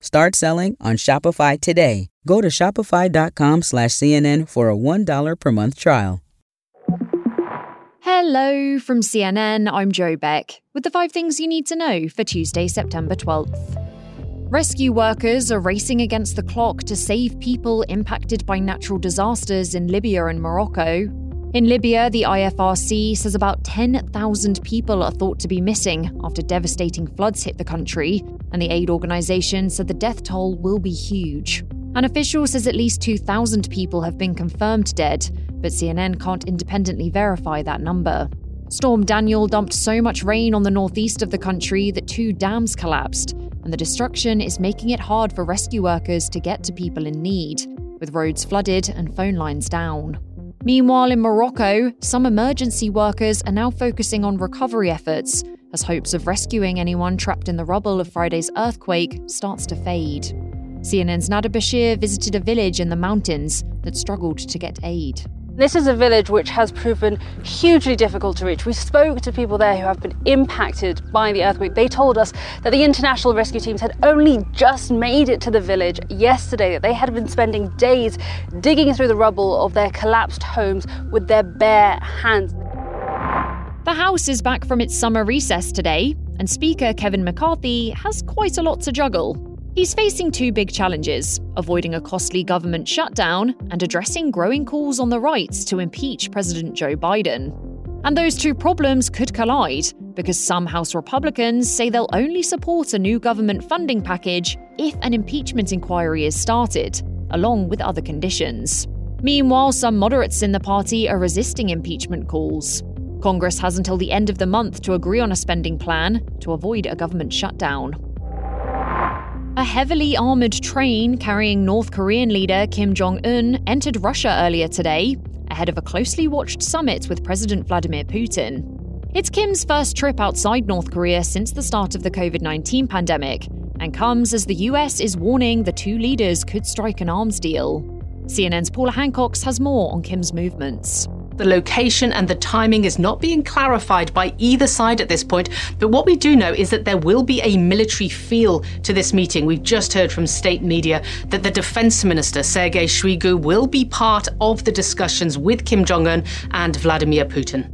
Start selling on Shopify today. Go to shopify.com slash CNN for a $1 per month trial. Hello from CNN. I'm Joe Beck with the five things you need to know for Tuesday, September 12th. Rescue workers are racing against the clock to save people impacted by natural disasters in Libya and Morocco. In Libya, the IFRC says about 10,000 people are thought to be missing after devastating floods hit the country, and the aid organisation said the death toll will be huge. An official says at least 2,000 people have been confirmed dead, but CNN can't independently verify that number. Storm Daniel dumped so much rain on the northeast of the country that two dams collapsed, and the destruction is making it hard for rescue workers to get to people in need, with roads flooded and phone lines down. Meanwhile, in Morocco, some emergency workers are now focusing on recovery efforts as hopes of rescuing anyone trapped in the rubble of Friday's earthquake starts to fade. CNN's Nada Bashir visited a village in the mountains that struggled to get aid. This is a village which has proven hugely difficult to reach. We spoke to people there who have been impacted by the earthquake. They told us that the international rescue teams had only just made it to the village yesterday, that they had been spending days digging through the rubble of their collapsed homes with their bare hands. The House is back from its summer recess today, and Speaker Kevin McCarthy has quite a lot to juggle. He's facing two big challenges avoiding a costly government shutdown and addressing growing calls on the right to impeach President Joe Biden. And those two problems could collide because some House Republicans say they'll only support a new government funding package if an impeachment inquiry is started, along with other conditions. Meanwhile, some moderates in the party are resisting impeachment calls. Congress has until the end of the month to agree on a spending plan to avoid a government shutdown. A heavily armoured train carrying North Korean leader Kim Jong un entered Russia earlier today, ahead of a closely watched summit with President Vladimir Putin. It's Kim's first trip outside North Korea since the start of the COVID 19 pandemic, and comes as the US is warning the two leaders could strike an arms deal. CNN's Paula Hancocks has more on Kim's movements. The location and the timing is not being clarified by either side at this point. But what we do know is that there will be a military feel to this meeting. We've just heard from state media that the defense minister, Sergei Shoigu, will be part of the discussions with Kim Jong un and Vladimir Putin.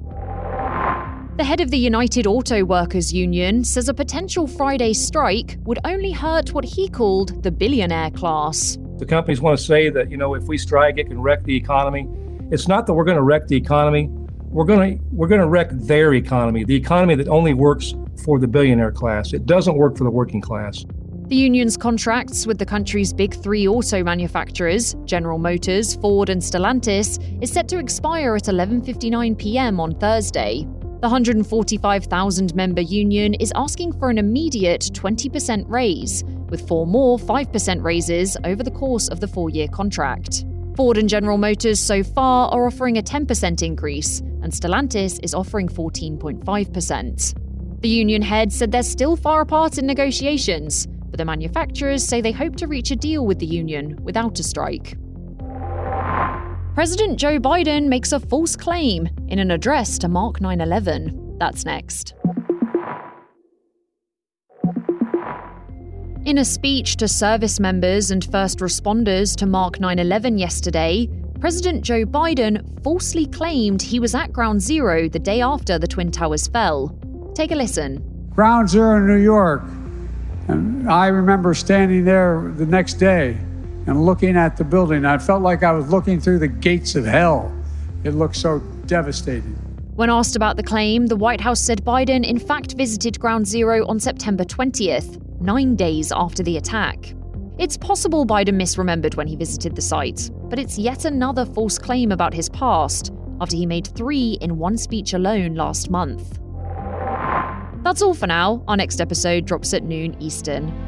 The head of the United Auto Workers Union says a potential Friday strike would only hurt what he called the billionaire class. The companies want to say that, you know, if we strike, it can wreck the economy. It's not that we're going to wreck the economy. We're going to we're going to wreck their economy, the economy that only works for the billionaire class. It doesn't work for the working class. The union's contracts with the country's big three auto manufacturers, General Motors, Ford, and Stellantis, is set to expire at 11:59 p.m. on Thursday. The 145,000 member union is asking for an immediate 20% raise, with four more 5% raises over the course of the four year contract. Ford and General Motors so far are offering a 10% increase, and Stellantis is offering 14.5%. The union head said they're still far apart in negotiations, but the manufacturers say they hope to reach a deal with the union without a strike. President Joe Biden makes a false claim in an address to mark 9 11. That's next. In a speech to service members and first responders to mark 9 11 yesterday, President Joe Biden falsely claimed he was at Ground Zero the day after the Twin Towers fell. Take a listen. Ground Zero in New York. And I remember standing there the next day and looking at the building. I felt like I was looking through the gates of hell. It looked so devastating. When asked about the claim, the White House said Biden in fact visited Ground Zero on September 20th, nine days after the attack. It's possible Biden misremembered when he visited the site, but it's yet another false claim about his past after he made three in one speech alone last month. That's all for now. Our next episode drops at noon Eastern.